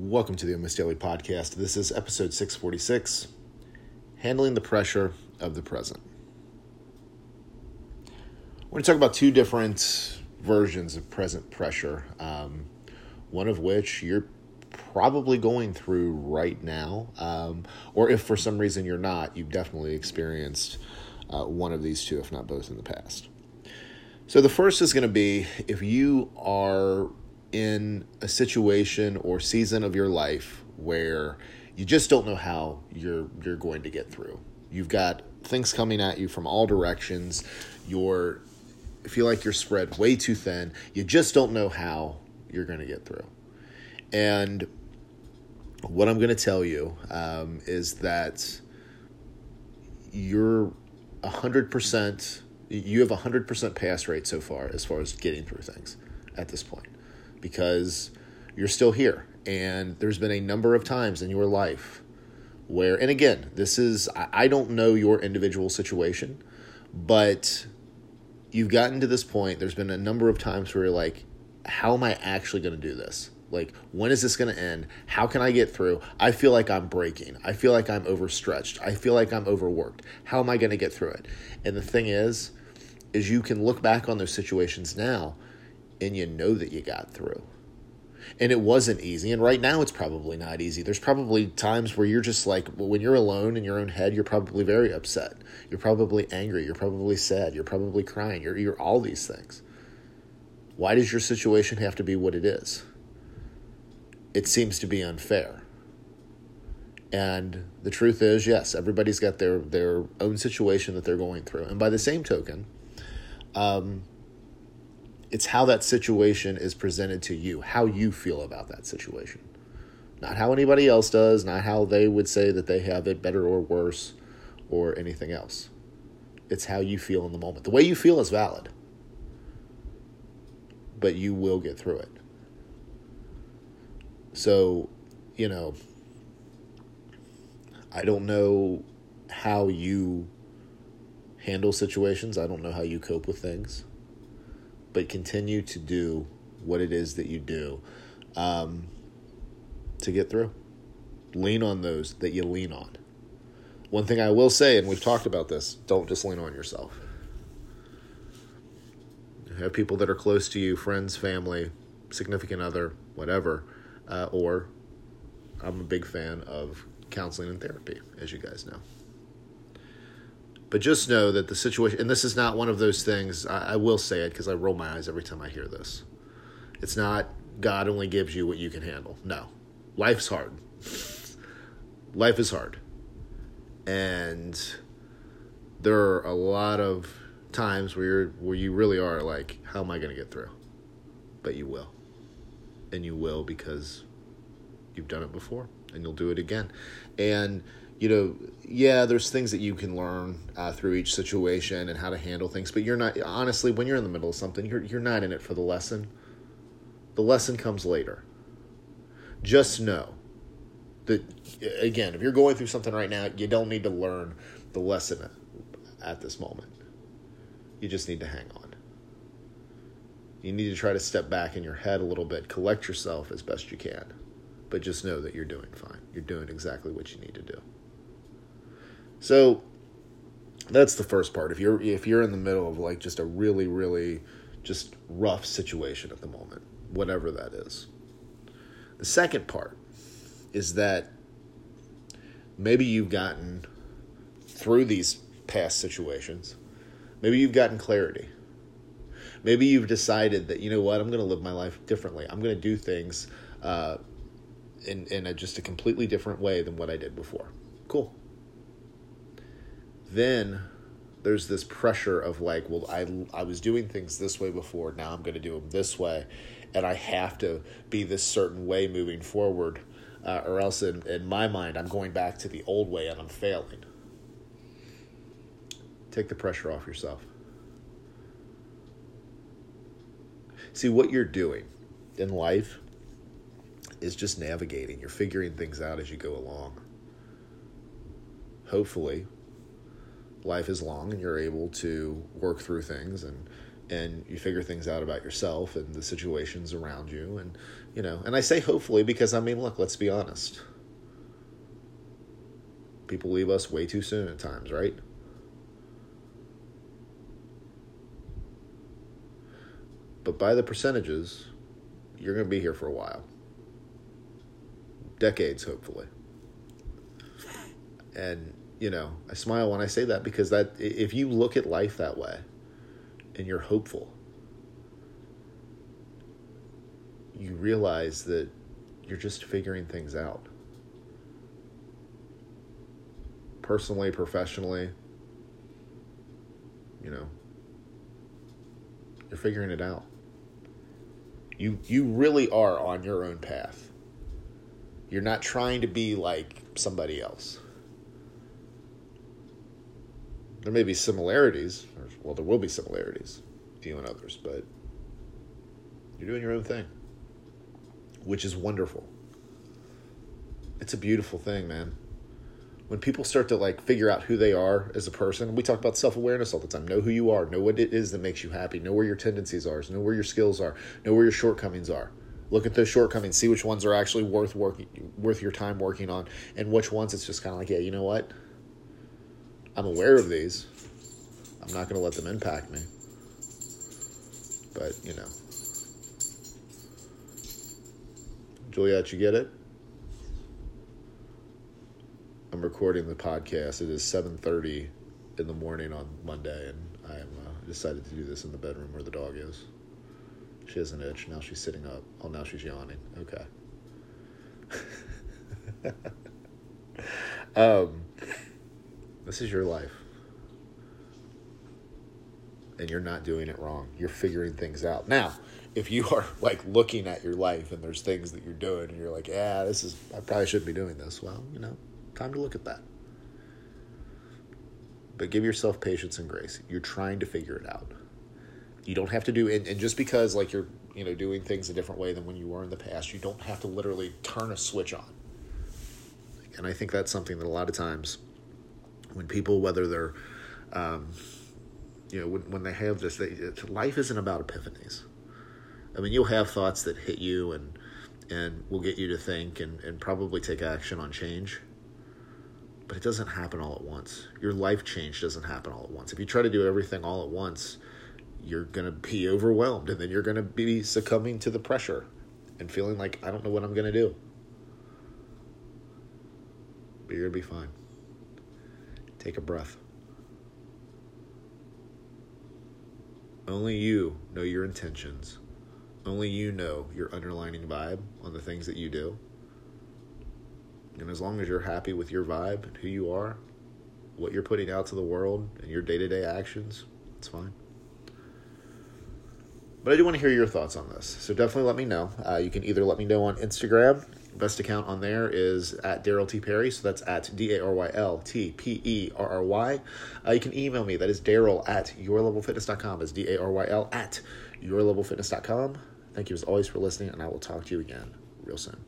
Welcome to the Almost Daily Podcast. This is episode 646 Handling the Pressure of the Present. We're going to talk about two different versions of present pressure, um, one of which you're probably going through right now, um, or if for some reason you're not, you've definitely experienced uh, one of these two, if not both, in the past. So the first is going to be if you are in a situation or season of your life where you just don't know how you're you're going to get through. You've got things coming at you from all directions. You're feel like you're spread way too thin. You just don't know how you're going to get through. And what I'm going to tell you um, is that you're a hundred percent. You have a hundred percent pass rate so far as far as getting through things at this point because you're still here. And there's been a number of times in your life where, and again, this is, I don't know your individual situation, but you've gotten to this point. There's been a number of times where you're like, how am I actually going to do this? Like, when is this going to end? How can I get through? I feel like I'm breaking. I feel like I'm overstretched. I feel like I'm overworked. How am I going to get through it? And the thing is, is you can look back on those situations now and you know that you got through. And it wasn't easy. And right now, it's probably not easy. There's probably times where you're just like, when you're alone in your own head, you're probably very upset. You're probably angry. You're probably sad. You're probably crying. You're, you're all these things. Why does your situation have to be what it is? It seems to be unfair. And the truth is, yes, everybody's got their, their own situation that they're going through. And by the same token, um, it's how that situation is presented to you, how you feel about that situation. Not how anybody else does, not how they would say that they have it better or worse or anything else. It's how you feel in the moment. The way you feel is valid, but you will get through it. So, you know, I don't know how you handle situations, I don't know how you cope with things but continue to do what it is that you do um, to get through. Lean on those that you lean on. One thing I will say, and we've talked about this, don't just lean on yourself. Have people that are close to you, friends, family, significant other, whatever, uh, or I'm a big fan of counseling and therapy, as you guys know. But just know that the situation, and this is not one of those things, I, I will say it because I roll my eyes every time I hear this. It's not God only gives you what you can handle. No. Life's hard. Life is hard. And there are a lot of times where you're where you really are like, how am I gonna get through? But you will. And you will because you've done it before and you'll do it again. And you know, yeah, there's things that you can learn uh, through each situation and how to handle things, but you're not honestly when you're in the middle of something, you're you're not in it for the lesson. The lesson comes later. Just know that again, if you're going through something right now, you don't need to learn the lesson at this moment. You just need to hang on. You need to try to step back in your head a little bit, collect yourself as best you can, but just know that you're doing fine. You're doing exactly what you need to do. So that's the first part. If you're if you're in the middle of like just a really really just rough situation at the moment, whatever that is. The second part is that maybe you've gotten through these past situations. Maybe you've gotten clarity. Maybe you've decided that you know what I'm going to live my life differently. I'm going to do things uh, in in a, just a completely different way than what I did before. Cool then there's this pressure of like, well, I, I was doing things this way before, now I'm going to do them this way, and I have to be this certain way moving forward, uh, or else in, in my mind, I'm going back to the old way and I'm failing. Take the pressure off yourself. See, what you're doing in life is just navigating. You're figuring things out as you go along. Hopefully, life is long and you're able to work through things and and you figure things out about yourself and the situations around you and you know and i say hopefully because i mean look let's be honest. People leave us way too soon at times right? But by the percentages you're going to be here for a while. Decades hopefully. And you know i smile when i say that because that if you look at life that way and you're hopeful, you realize that you're just figuring things out. Personally, professionally, you know, you're figuring it out. You you really are on your own path. You're not trying to be like somebody else. There may be similarities, or, well, there will be similarities to you and others, but you're doing your own thing, which is wonderful. It's a beautiful thing, man. When people start to like figure out who they are as a person, we talk about self awareness all the time. Know who you are. Know what it is that makes you happy. Know where your tendencies are. Know where your skills are. Know where your shortcomings are. Look at those shortcomings. See which ones are actually worth working, worth your time working on, and which ones it's just kind of like, yeah, you know what? I'm aware of these. I'm not going to let them impact me. But, you know. Juliet, you get it? I'm recording the podcast. It is 7:30 in the morning on Monday, and I am uh, decided to do this in the bedroom where the dog is. She has an itch. Now she's sitting up. Oh, now she's yawning. Okay. um, this is your life. And you're not doing it wrong. You're figuring things out. Now, if you are like looking at your life and there's things that you're doing and you're like, yeah, this is, I probably shouldn't be doing this. Well, you know, time to look at that. But give yourself patience and grace. You're trying to figure it out. You don't have to do, and, and just because like you're, you know, doing things a different way than when you were in the past, you don't have to literally turn a switch on. And I think that's something that a lot of times when people, whether they're, um, you know, when, when they have this, they, life isn't about epiphanies. I mean, you'll have thoughts that hit you and and will get you to think and, and probably take action on change. But it doesn't happen all at once. Your life change doesn't happen all at once. If you try to do everything all at once, you're going to be overwhelmed and then you're going to be succumbing to the pressure and feeling like, I don't know what I'm going to do. But you're going to be fine. Take a breath. Only you know your intentions. Only you know your underlining vibe on the things that you do. And as long as you're happy with your vibe and who you are, what you're putting out to the world and your day to day actions, it's fine. But I do want to hear your thoughts on this. So definitely let me know. Uh, you can either let me know on Instagram best account on there is at Daryl T. Perry. So that's at D A R Y L T P E R R Y. Uh, you can email me. That is Daryl at yourlevelfitness.com. Is D A R Y L at yourlevelfitness.com. Thank you as always for listening, and I will talk to you again real soon.